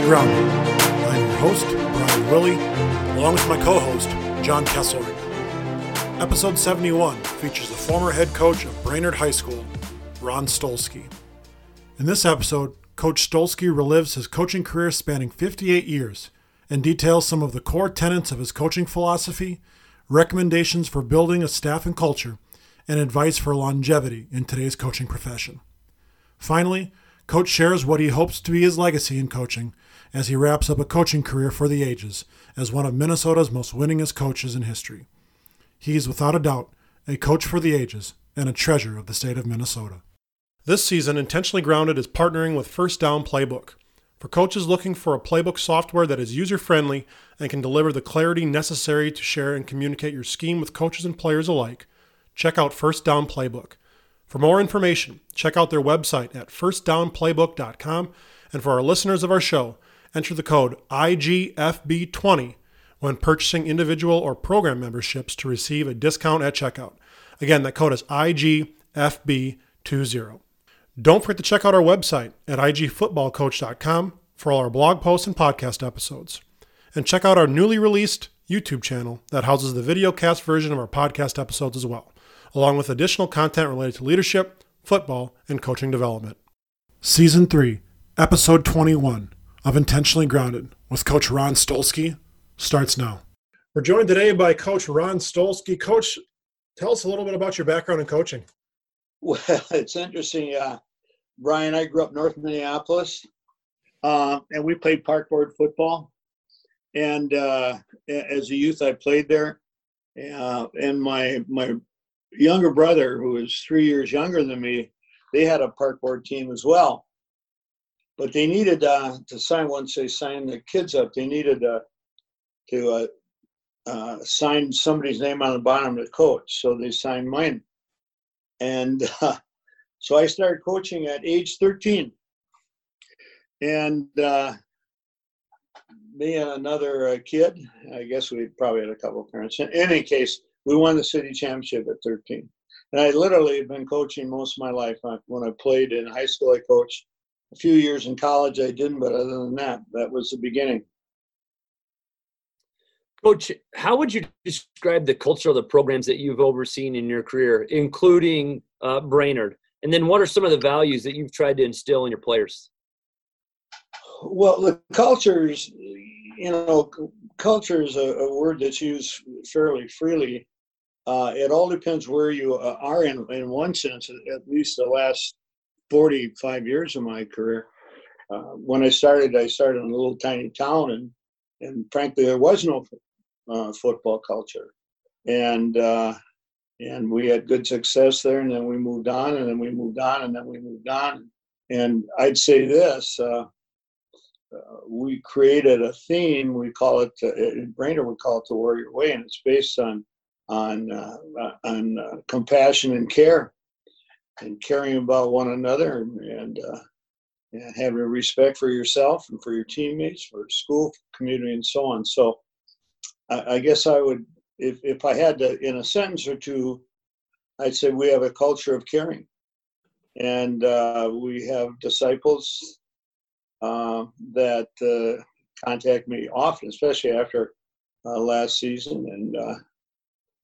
Grounded. I'm your host, Brian Willie, along with my co host, John Kesselring. Episode 71 features the former head coach of Brainerd High School, Ron Stolski. In this episode, Coach Stolski relives his coaching career spanning 58 years and details some of the core tenets of his coaching philosophy, recommendations for building a staff and culture, and advice for longevity in today's coaching profession. Finally, Coach shares what he hopes to be his legacy in coaching as he wraps up a coaching career for the ages as one of Minnesota's most winningest coaches in history. He is without a doubt a coach for the ages and a treasure of the state of Minnesota. This season, Intentionally Grounded is partnering with First Down Playbook. For coaches looking for a playbook software that is user friendly and can deliver the clarity necessary to share and communicate your scheme with coaches and players alike, check out First Down Playbook. For more information, check out their website at firstdownplaybook.com. And for our listeners of our show, enter the code IGFB20 when purchasing individual or program memberships to receive a discount at checkout. Again, that code is IGFB20. Don't forget to check out our website at igfootballcoach.com for all our blog posts and podcast episodes. And check out our newly released YouTube channel that houses the video cast version of our podcast episodes as well, along with additional content related to leadership, football, and coaching development. Season 3, Episode 21 of Intentionally Grounded with Coach Ron Stolski starts now. We're joined today by Coach Ron Stolski. Coach, tell us a little bit about your background in coaching. Well, it's interesting. Uh, Brian, I grew up north Minneapolis, uh, and we played park board football. And uh, as a youth, I played there. Uh, and my my younger brother, who was three years younger than me, they had a park board team as well. But they needed uh, to sign once they signed the kids up. They needed uh, to sign somebody's name on the bottom of the coach, so they signed mine and uh, so I started coaching at age 13. And uh, me and another uh, kid, I guess we probably had a couple of parents. In any case, we won the city championship at 13. And I literally have been coaching most of my life. When I played in high school, I coached. A few years in college, I didn't, but other than that, that was the beginning. Coach, how would you describe the culture of the programs that you've overseen in your career, including uh, Brainerd? And then what are some of the values that you've tried to instill in your players? Well, the cultures, you know, culture is a, a word that's used fairly freely. Uh, it all depends where you uh, are in, in one sense, at least the last 45 years of my career. Uh, when I started, I started in a little tiny town, and, and frankly, there was no uh, football culture, and uh, and we had good success there. And then we moved on, and then we moved on, and then we moved on. And I'd say this: uh, uh we created a theme. We call it uh, Brainerd We call it the Warrior Way, and it's based on on on compassion and care, and caring about one another, and. and and having respect for yourself and for your teammates, for school, community, and so on. So I, I guess I would, if, if I had to, in a sentence or two, I'd say we have a culture of caring. And uh, we have disciples uh, that uh, contact me often, especially after uh, last season. And uh,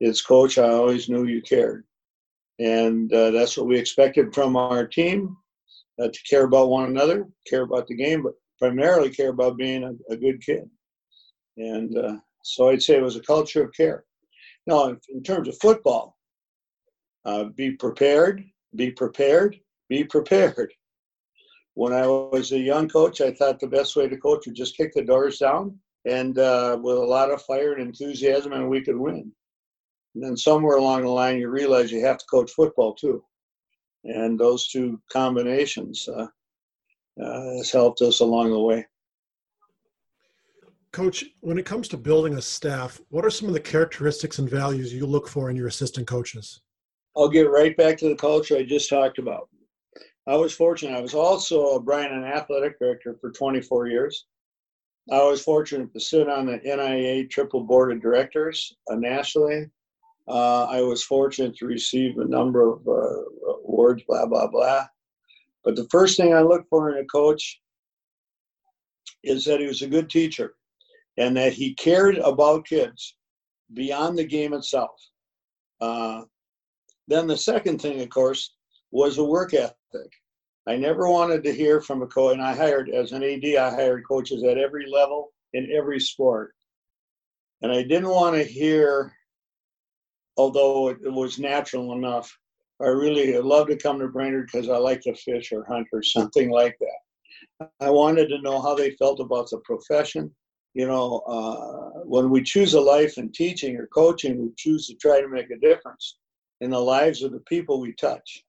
as coach, I always knew you cared. And uh, that's what we expected from our team to care about one another, care about the game, but primarily care about being a, a good kid. And so I'd say it was a culture of care. Now, in terms of football, uh, be prepared, be prepared, be prepared. When I was a young coach, I thought the best way to coach would just kick the doors down and uh, with a lot of fire and enthusiasm, and we could win. And then somewhere along the line, you realize you have to coach football too. And those two combinations uh, uh has helped us along the way. Coach, when it comes to building a staff, what are some of the characteristics and values you look for in your assistant coaches? I'll get right back to the culture I just talked about. I was fortunate. I was also a Brian an athletic director for 24 years. I was fortunate to sit on the NIAAA board of directors uh, nationally. Uh, I was fortunate to receive a number of uh, awards, blah, blah, blah. But the first thing I look for in a coach is that he was a good teacher and that he cared about kids beyond the game itself. Uh, then the second thing, of course, was a work ethic. I never wanted to hear from a coach, and I hired, as an AD, I hired coaches at every level in every sport. And I didn't want to hear, although it was natural enough, I really love to come to Brainerd because I like to fish or hunt or something like that. I wanted to know how they felt about the profession. You know, uh, when we choose a life in teaching or coaching, we choose to try to make a difference in the lives of the people we touch.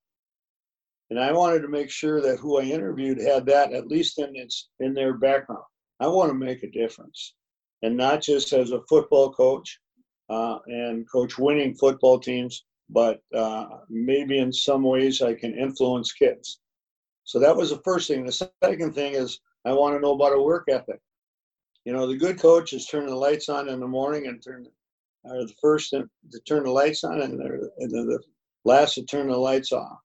And I wanted to make sure that who I interviewed had that at least in its in their background. I want to make a difference, and not just as a football coach uh, and coach winning football teams, but uh, maybe in some ways I can influence kids. So that was the first thing. The second thing is I want to know about a work ethic. You know, the good coach is turning the lights on in the morning and turn, the first to, turn the lights on and, and the last to turn the lights off.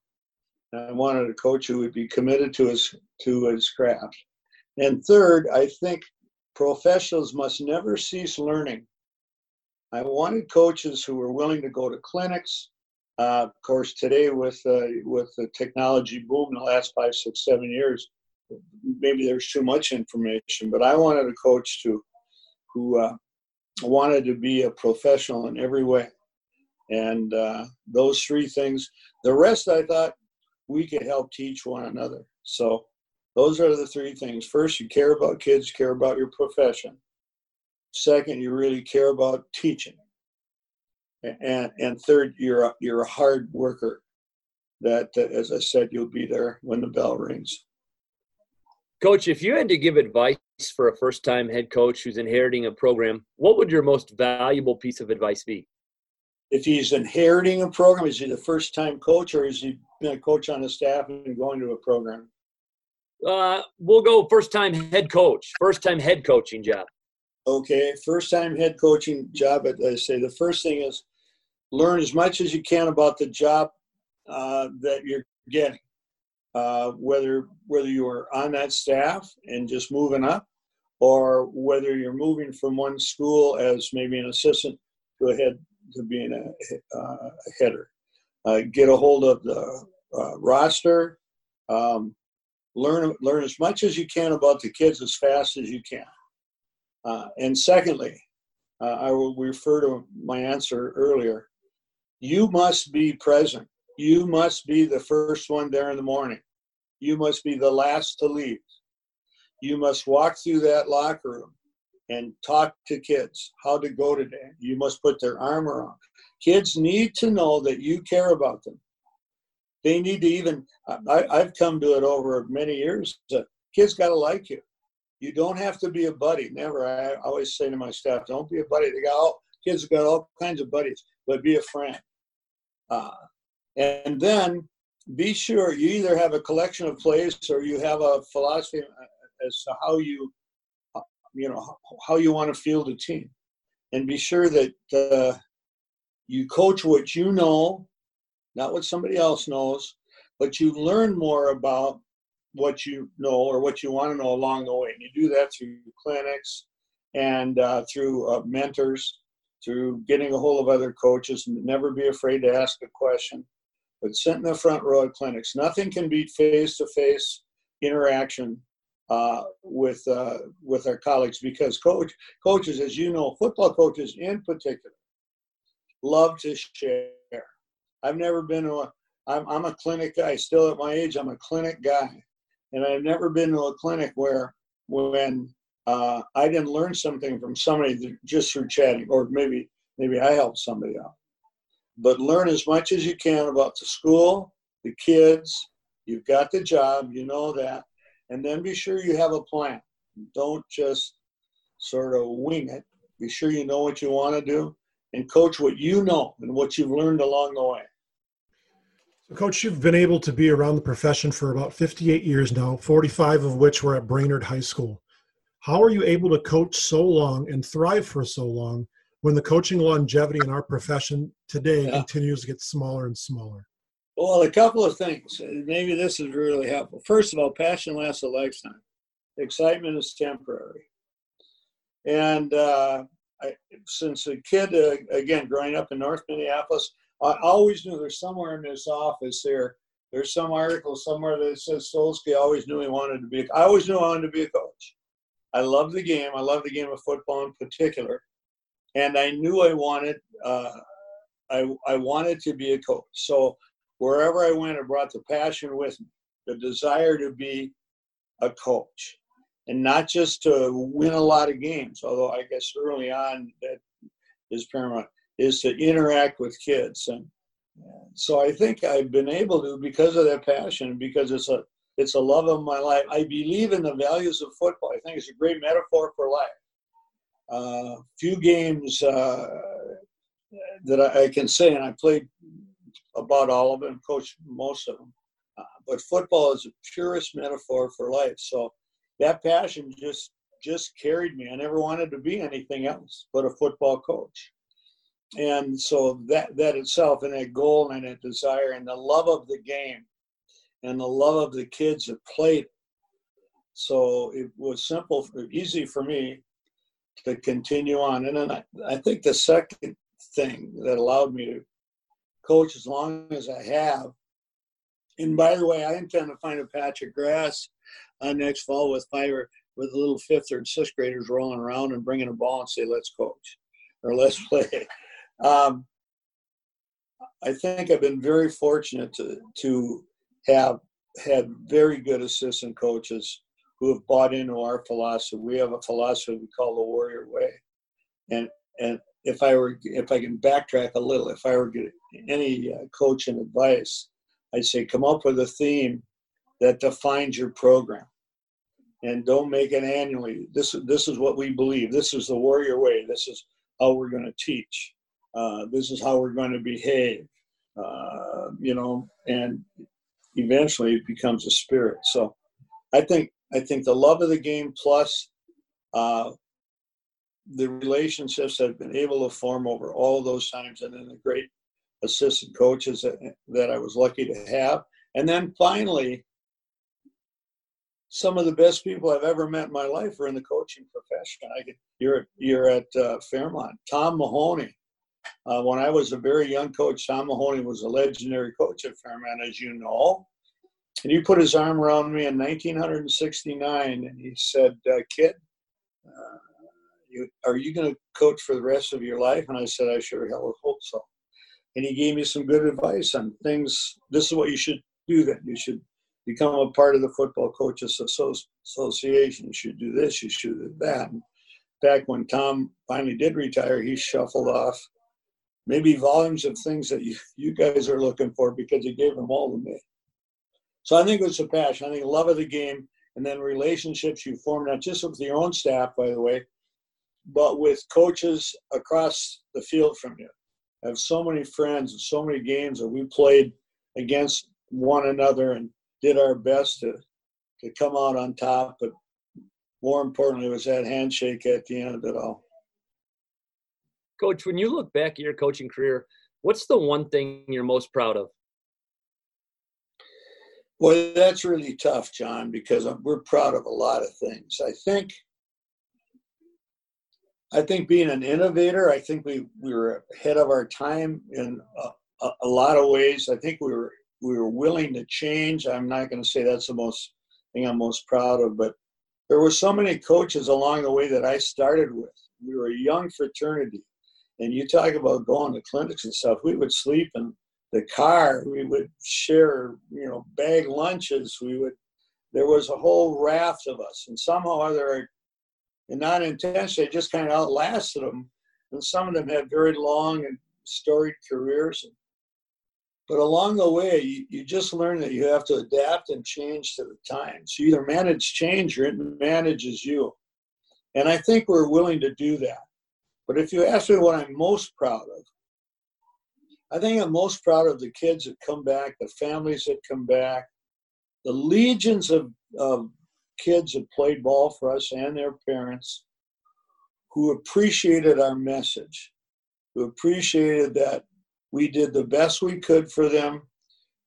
I wanted a coach who would be committed to his to his craft. And third, I think professionals must never cease learning. I wanted coaches who were willing to go to clinics, uh, of course, today with uh, with the technology boom in the last five, six, seven years, maybe there's too much information. But I wanted a coach to who uh, wanted to be a professional in every way, and uh, those three things. The rest, I thought, we could help teach one another. So those are the three things. First, you care about kids, care about your profession. Second, you really care about teaching and and third, you're a, you're a hard worker. That, that, as I said, you'll be there when the bell rings. Coach, if you had to give advice for a first-time head coach who's inheriting a program, what would your most valuable piece of advice be? If he's inheriting a program, is he the first-time coach, or is he been a coach on the staff and going to a program? Uh, we'll go first-time head coach, first-time head coaching job. Okay, first-time head coaching job. I say the first thing is learn as much as you can about the job uh, that you're getting. Uh, whether whether you are on that staff and just moving up, or whether you're moving from one school as maybe an assistant to a head to being a, uh, header. Uh, get a hold of the uh, roster. Um, learn learn as much as you can about the kids as fast as you can. Uh, and secondly, I will refer to my answer earlier you must be present. You must be the first one there in the morning. You must be the last to leave. You must walk through that locker room and talk to kids how to go today. You must put their arm around. Kids need to know that you care about them. They need to even, I, have come to it over many years. Kids got to like you. You don't have to be a buddy. Never. I always say to my staff, don't be a buddy. They got all, kids got all kinds of buddies but be a friend. Uh, and then be sure you either have a collection of plays or you have a philosophy as to how you, uh, you know, how you want to field a team. And be sure that uh, you coach what you know, not what somebody else knows, but you learn more about what you know or what you want to know along the way. And you do that through clinics and uh, through uh, mentors through getting a hold of other coaches and never be afraid to ask a question. But sit in the front row at clinics. Nothing can beat face-to-face interaction uh, with uh, with our colleagues because coach coaches, as you know, football coaches in particular, love to share. I've never been to a I'm, I'm a clinic guy. Still at my age, I'm a clinic guy, and I've never been to a clinic where when uh, I didn't learn something from somebody just through chatting, or maybe maybe I helped somebody out. But learn as much as you can about the school, the kids. You've got the job, you know that, and then be sure you have a plan. Don't just sort of wing it. Be sure you know what you want to do, and coach what you know and what you've learned along the way. So, Coach, you've been able to be around the profession for about 58 years now, 45 of which were at Brainerd High School. How are you able to coach so long and thrive for so long when the coaching longevity in our profession today yeah. continues to get smaller and smaller? Well, a couple of things. Maybe this is really helpful. First of all, passion lasts a lifetime. excitement is temporary. And uh, I, since a kid, uh, again, growing up in North Minneapolis, I always knew there's somewhere in this office there. There's some article somewhere that says Stolski always knew he wanted to be. I always knew I wanted to be a coach. I love the game. I love the game of football in particular, and I knew I wanted. Uh, I I wanted to be a coach. So wherever I went, I brought the passion with me, the desire to be a coach, and not just to win a lot of games. Although I guess early on that is paramount is to interact with kids and so I think I've been able to because of that passion because it's a it's a love of my life. I believe in the values of football. I think it's a great metaphor for life. Uh, few games uh, that I, I, can say, and I played about all of them, coached most of them. Uh, but football is the purest metaphor for life. So that passion just just carried me. I never wanted to be anything else but a football coach. And so that that itself and that goal and that desire and the love of the game and the love of the kids that played. So it was simple, easy for me to continue on. And then I, I think the second thing that allowed me to coach as long as I have, and by the way, I intend to find a patch of grass uh, next fall with five or with little fifth or sixth graders rolling around and bringing a ball and say, let's coach or let's play. Um, I think I've been very fortunate to, to have had very good assistant coaches who have bought into our philosophy. We have a philosophy we call the Warrior Way, and and if I were if I can backtrack a little, if I were getting any uh, coaching advice, I'd say come up with a theme that defines your program, and don't make it annually. This this is what we believe. This is the Warrior Way. This is how we're going to teach. Uh, this is how we're going to behave. Uh, you know, and eventually it becomes a spirit. So I think I think the love of the game plus uh, the relationships I've been able to form over all those times, and then the great assistant coaches that, that I was lucky to have, and then finally. Some of the best people I've ever met in my life are in the coaching profession. I you're you're at uh, Fairmont. Tom Mahoney, uh, when I was a very young coach, Tom Mahoney was a legendary coach at Fairmont, as you know. And he put his arm around me in 1969 and he said, uh, Kid, uh, you, are you going to coach for the rest of your life? And I said, I sure hell hope so. And he gave me some good advice on things. This is what you should do then. You should become a part of the Football Coaches Association. You should do this, you should do that. And back when Tom finally did retire, he shuffled off maybe volumes of things that you, you guys are looking for because he gave them all to me. So I think it's a passion. I think love of the game and then relationships you form, not just with your own staff, by the way, but with coaches across the field from you. I have so many friends and so many games that we played against one another and did our best to, to come out on top. But more importantly, was that handshake at the end of it all. Coach, when you look back at your coaching career, what's the one thing you're most proud of? Well, that's really tough, John, because we're proud of a lot of things. I think, I think being an innovator, I think we we were ahead of our time in a, a lot of ways. I think we were we were willing to change. I'm not going to say that's the most thing I'm most proud of, but there were so many coaches along the way that I started with. We were a young fraternity and you talk about going to clinics and stuff. We would sleep in the car. We would share, you know, bag lunches. We would. There was a whole raft of us, and somehow or other, and not intentionally, just kind of outlasted them. And some of them had very long and storied careers. But along the way, you, you just learn that you have to adapt and change to the times. You either manage change or it manages you. And I think we're willing to do that. But if you ask me what I'm most proud of, I think I'm most proud of the kids that come back, the families that come back, the legions of, of kids that played ball for us and their parents who appreciated our message, who appreciated that we did the best we could for them.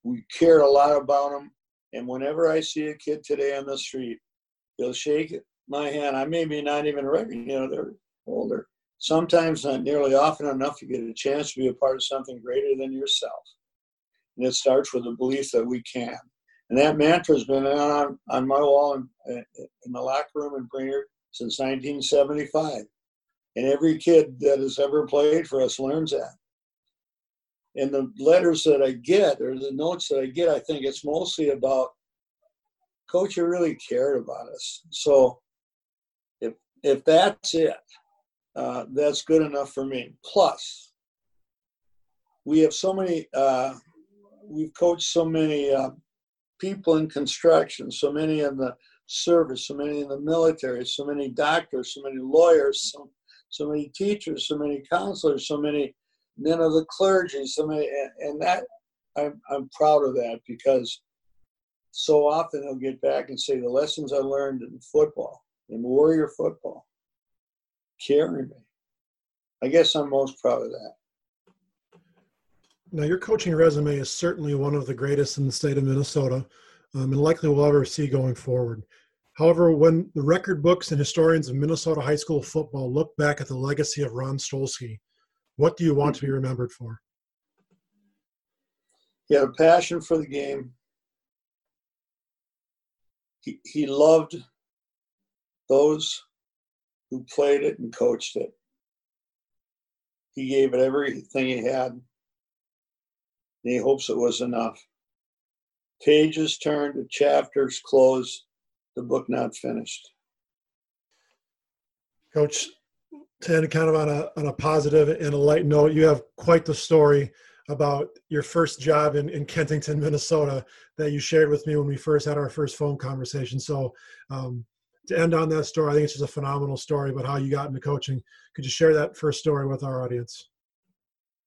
We cared a lot about them. And whenever I see a kid today on the street they'll shake my hand. I may be not even reckon, you know, they're older. Sometimes, not nearly often enough, you get a chance to be a part of something greater than yourself. And it starts with the belief that we can. And that mantra has been on, on my wall in, in the locker room in Brainerd since 1975. And every kid that has ever played for us learns that. And the letters that I get or the notes that I get, I think it's mostly about coach, you really cared about us. So if if that's it, uh, that's good enough for me. Plus, we have so many. Uh, we've coached so many uh, people in construction, so many in the service, so many in the military, so many doctors, so many lawyers, so, so many teachers, so many counselors, so many men of the clergy, so many, and, that I'm, I'm proud of that because so often he'll get back and say the lessons I learned in football, in warrior football, carry me. I guess I'm most proud of that. Now, your coaching resume is certainly one of the greatest in the state of Minnesota, um, and likely will ever see going forward. However, when the record books and historians of Minnesota high school football look back at the legacy of Ron Stolski, what do you want to be remembered for? He had a passion for the game. He, he loved those who played it and coached it. He gave it everything he had. And he hopes it was enough. Pages turned, the chapters closed, the book not finished. Coach, to end kind of on a, on a positive and a light note, you have quite the story about your first job in, in Kensington, Minnesota, that you shared with me when we first had our first phone conversation. So, um, to end on that story, I think it's just a phenomenal story about how you got into coaching. Could you share that first story with our audience?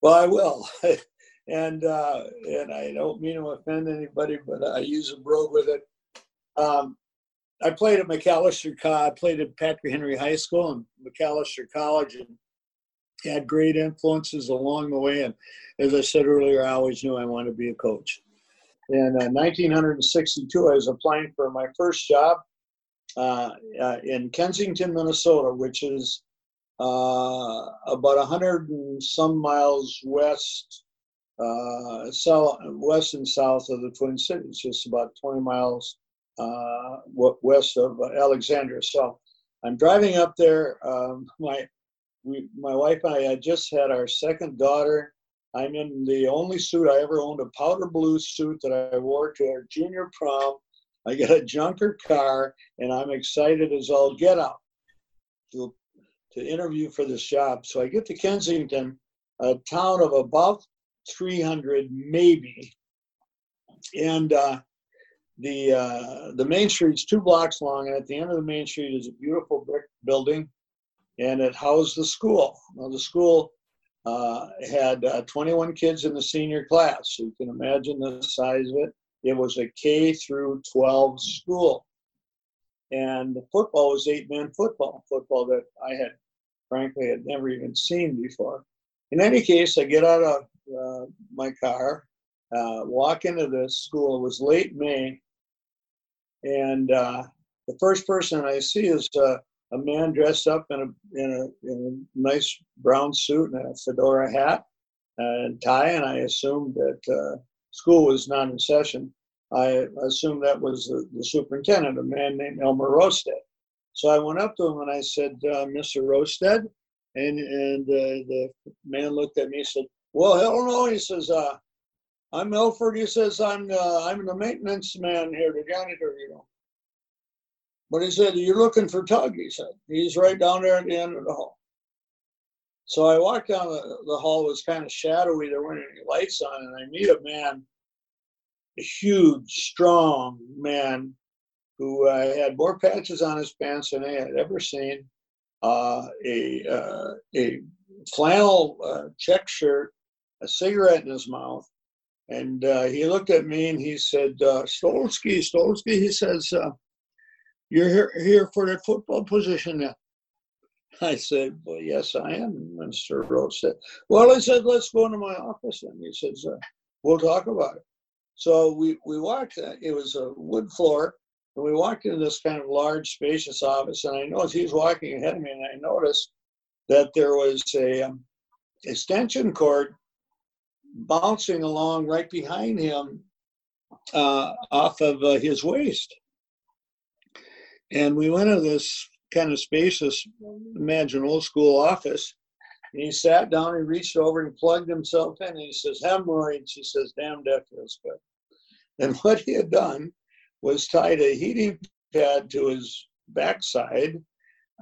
Well, I will. and uh, and I don't mean to offend anybody, but I use a brogue with it. Um, I played at Macalester. I played at Patrick Henry High School and Macalester College, and had great influences along the way. And as I said earlier, I always knew I wanted to be a coach. In uh, 1962, I was applying for my first job in Kensington, Minnesota, which is uh, about 100 and some miles west, uh, south, west and south of the Twin Cities, just about 20 miles uh, west of Alexandria. So I'm driving up there. Um, my we, my wife and I had just had our second daughter. I'm in the only suit I ever owned, a powder blue suit that I wore to our junior prom. I got a junker car, and I'm excited as all get out to, to interview for this job. So I get to Kensington, a town of about 300 maybe, and uh, the uh, the main street's two blocks long, and at the end of the main street is a beautiful brick building and it housed the school. Now, the school uh, had uh, 21 kids in the senior class, so you can imagine the size of it. It was a K through 12 school. And the football was eight man football, football that I had, frankly, had never even seen before. In any case, I get out of uh, my car, uh, walk into the school. It was late May. And uh, the first person I see is a man dressed up in a in a, in a nice brown suit and a fedora hat and tie, and I assumed that uh, school was not in session. I assumed that was the, the, superintendent, a man named Elmer Rosted. So I went up to him and I said, uh, "Mr. Rosted," and and uh, the man looked at me and said, "Well, hell no," he says. Uh, I'm Elford. He says, I'm I'm the maintenance man here, the janitor, you know. But he said, You're looking for Tug, he said. He's right down there at the end of the hall. So I walked down the, the hall, it was kind of shadowy, there weren't any lights on, and I meet a man, a huge, strong man who uh, had more patches on his pants than I had ever seen, uh, a, uh, a flannel uh, check shirt, a cigarette in his mouth. And uh, he looked at me and he said, uh, Stolski, Stolski, he says, you're here, here for that football position now. I said, Well, yes, I am. Mr. Rose said, Well, I said, Let's go into my office. And he uh, We'll talk about it. So we, we walked, uh, it was a wood floor, And we walked into this kind of large, spacious office, and I noticed he was walking ahead of me, and I noticed that there was a um, extension cord bouncing along right behind him uh, off of uh, his waist. And we went to this kind of spacious, imagine old school office. And he sat down, he reached over and plugged himself in, and he says, hemorrhoids. He says, damn deaf feels good. And what he had done was tied a heating pad to his backside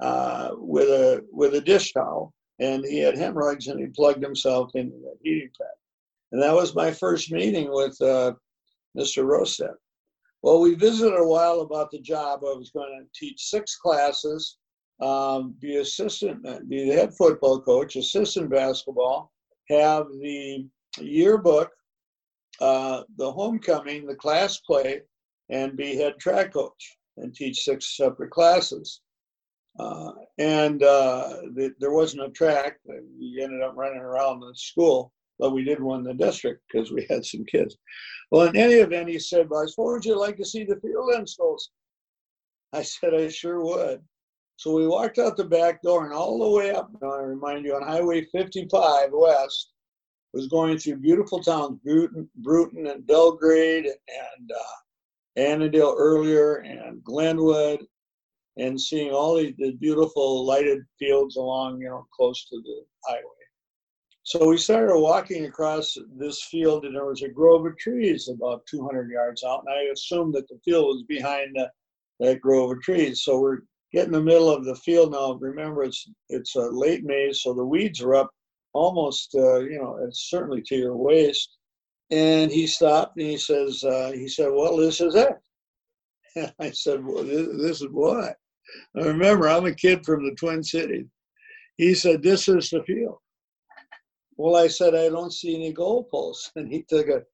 uh, with a with a dish towel, and he had hemorrhoids, and he plugged himself into that heating pad. And that was my first meeting with uh, Mr. Rosette. Well, we visited a while about the job. I was going to teach six classes, um, be assistant, be the head football coach, assistant basketball, have the yearbook, uh, the homecoming, the class play, and be head track coach and teach six separate classes. Uh, and uh, the, there wasn't a track. We ended up running around the school, but we did win the district because we had some kids. Well, in any event, he said, well, "What would you like to see the field installs?" I said, "I sure would." So we walked out the back door, and all the way up, now I remind you, on Highway 55 West, was going through beautiful towns, Brooten, Brooten and Belgrade, and uh, Annandale earlier, and Glenwood, and seeing all the, the beautiful lighted fields along, you know, close to the highway. So we started walking across this field, and there was a grove of trees about 200 yards out. And I assumed that the field was behind uh, that grove of trees. So we're getting in the middle of the field now. Remember, it's it's a late May, so the weeds are up almost, uh, you know, it's certainly to your waist. And he stopped and he says, uh, he said, "Well, this is it." And I said, "Well, this, this is what?" I remember I'm a kid from the Twin Cities. He said, "This is the field." Well, I said, I don't see any goalposts. And he took a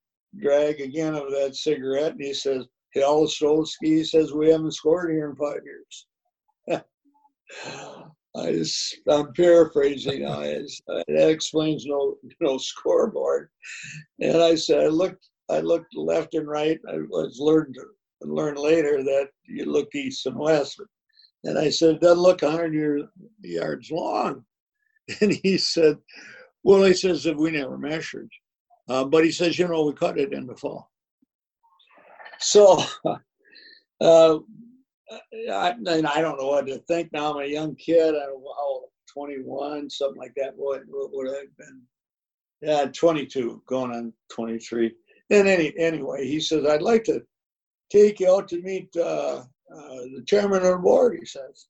drag again of that cigarette and he says, Hal says, We haven't scored here in five years. I just, I'm paraphrasing. Now. that explains no no scoreboard. And I said, I looked, I looked left and right. I was learned learned later that you look east and west. And I said, it doesn't look 100 yards long. And he said, well, he says that we never measured, uh, but he says, you know, we cut it in the fall. So, uh, I, and I don't know what to think now. I'm a young kid. I don't know, 21, something like that. What, would have been? Yeah, 22, going on 23. And any, anyway, he says, I'd like to take you out to meet uh, uh, the chairman of the board, he says.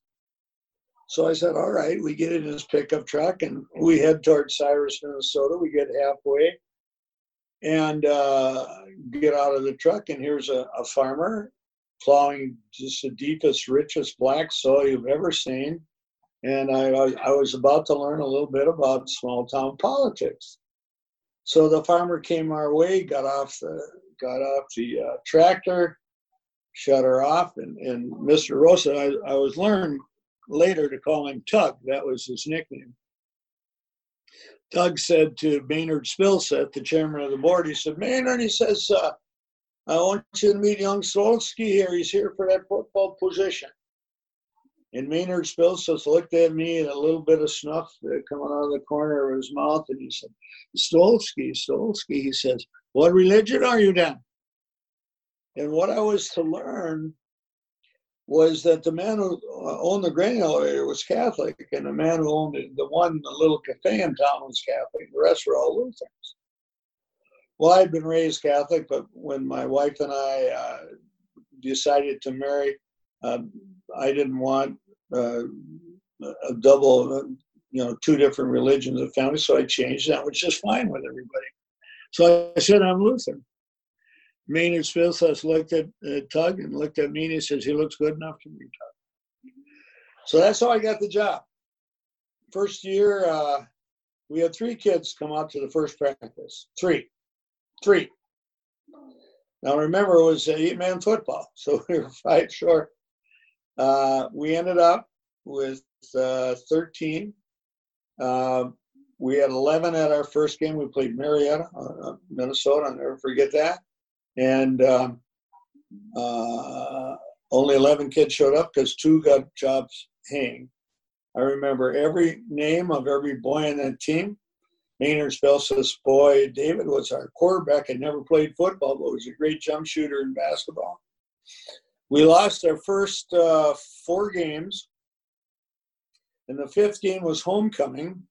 So I said, all right, we get in his pickup truck and we head towards Cyrus, Minnesota. We get halfway and uh, get out of the truck, and here's a, a farmer plowing just the deepest, richest black soil you've ever seen. And I, I was about to learn a little bit about small town politics. So the farmer came our way, got off the got off the uh, tractor, shut her off, and, and Mr. Rosa, I, I was learned later to call him Tug. That was his nickname. Tug said to Maynard Spilseth, the chairman of the board, he said, Maynard, he says, uh, I want you to meet young Stolski here. He's here for that football position. And Maynard Spilseth looked at me and a little bit of snuff coming out of the corner of his mouth, and he said, Stolski, Stolski, he says, what religion are you then? And what I was to learn was that the man who uh, owned the grain elevator was Catholic, and the man who owned the one the little cafe in town was Catholic. The rest were all Lutherans. Well, I'd been raised Catholic, but when my wife and I uh, decided to marry, um, I didn't want uh, a double, uh, you know, two different religions of family, so I changed that, which is fine with everybody. So I said I'm Lutheran. Maynard Spilseth looked at uh, Tug and looked at me and he says, he looks good enough to be Tug. So that's how I got the job. First year, uh, we had three kids come out to the first practice. Three. Three. Now remember, it was eight man football, so we were five short. Uh, we ended up with uh, 13. Uh, we had 11 at our first game. We played Marietta, uh, Minnesota. I'll never forget that and um, uh, only 11 kids showed up because two got jobs hang. I remember every name of every boy on that team. Maynard Spilseth's boy David was our quarterback and never played football, but was a great jump shooter in basketball. We lost our first uh, four games, and the fifth game was homecoming,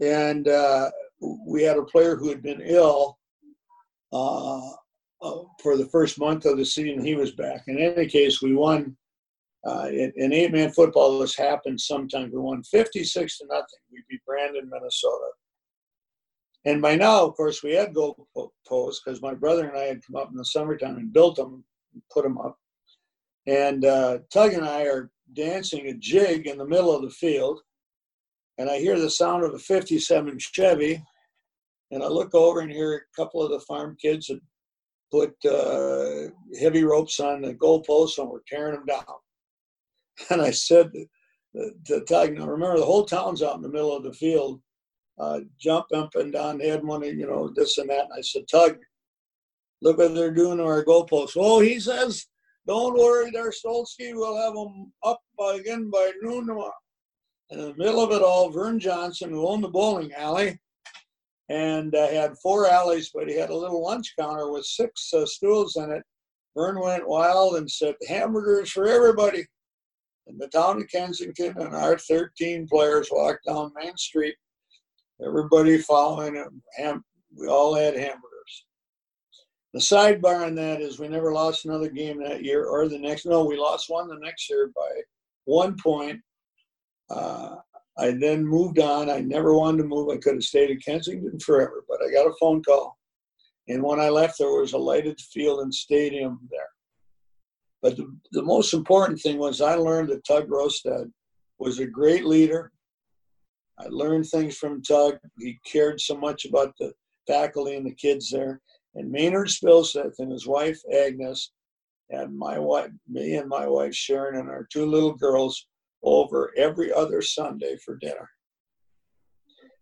and uh, we had a player who had been ill uh, for the first month of the season. He was back. In any case, we won. Uh, in, in eight-man football, this happens sometimes. We won 56 to nothing. We beat Brandon, Minnesota. And by now, of course, we had goal posts because my brother and I had come up in the summertime and built them, and put them up. And uh, Tug and I are dancing a jig in the middle of the field. And I hear the sound of a 57 Chevy. And I look over and hear a couple of the farm kids had put uh, heavy ropes on the goalposts and were tearing them down. And I said to Tug, now remember, the whole town's out in the middle of the field, uh, jump up and down. They had money, you know, this and that. And I said, Tug, look what they're doing to our goalposts. Oh, he says don't worry there, Stolski. We'll have them up again by noon tomorrow. And in the middle of it all, Vern Johnson, who owned the bowling alley, and uh, had four alleys, but he had a little lunch counter with six uh, stools in it. Vern went wild and said, hamburgers for everybody. In the town of Kensington, and our 13 players walked down Main Street, everybody following him. Ham- we all had hamburgers. The sidebar on that is we never lost another game that year or the next. No, we lost one the next year by one point. Uh, I then moved on. I never wanted to move. I could have stayed in Kensington forever, but I got a phone call. And when I left, there was a lighted field and stadium there. But the, the most important thing was I learned that Tug Rostad was a great leader. I learned things from Tug. He cared so much about the faculty and the kids there and Maynard Spilseth and his wife Agnes and my wife, me and my wife Sharon and our two little girls over every other Sunday for dinner.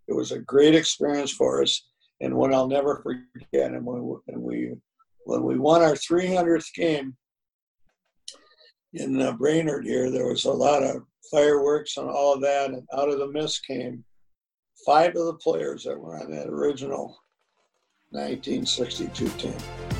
It was a great experience for us, and one I'll never forget. And when we, when we won our 300th game in Brainerd here, there was a lot of fireworks and all of that, and out of the mist came five of the players that were on that original 1962 team.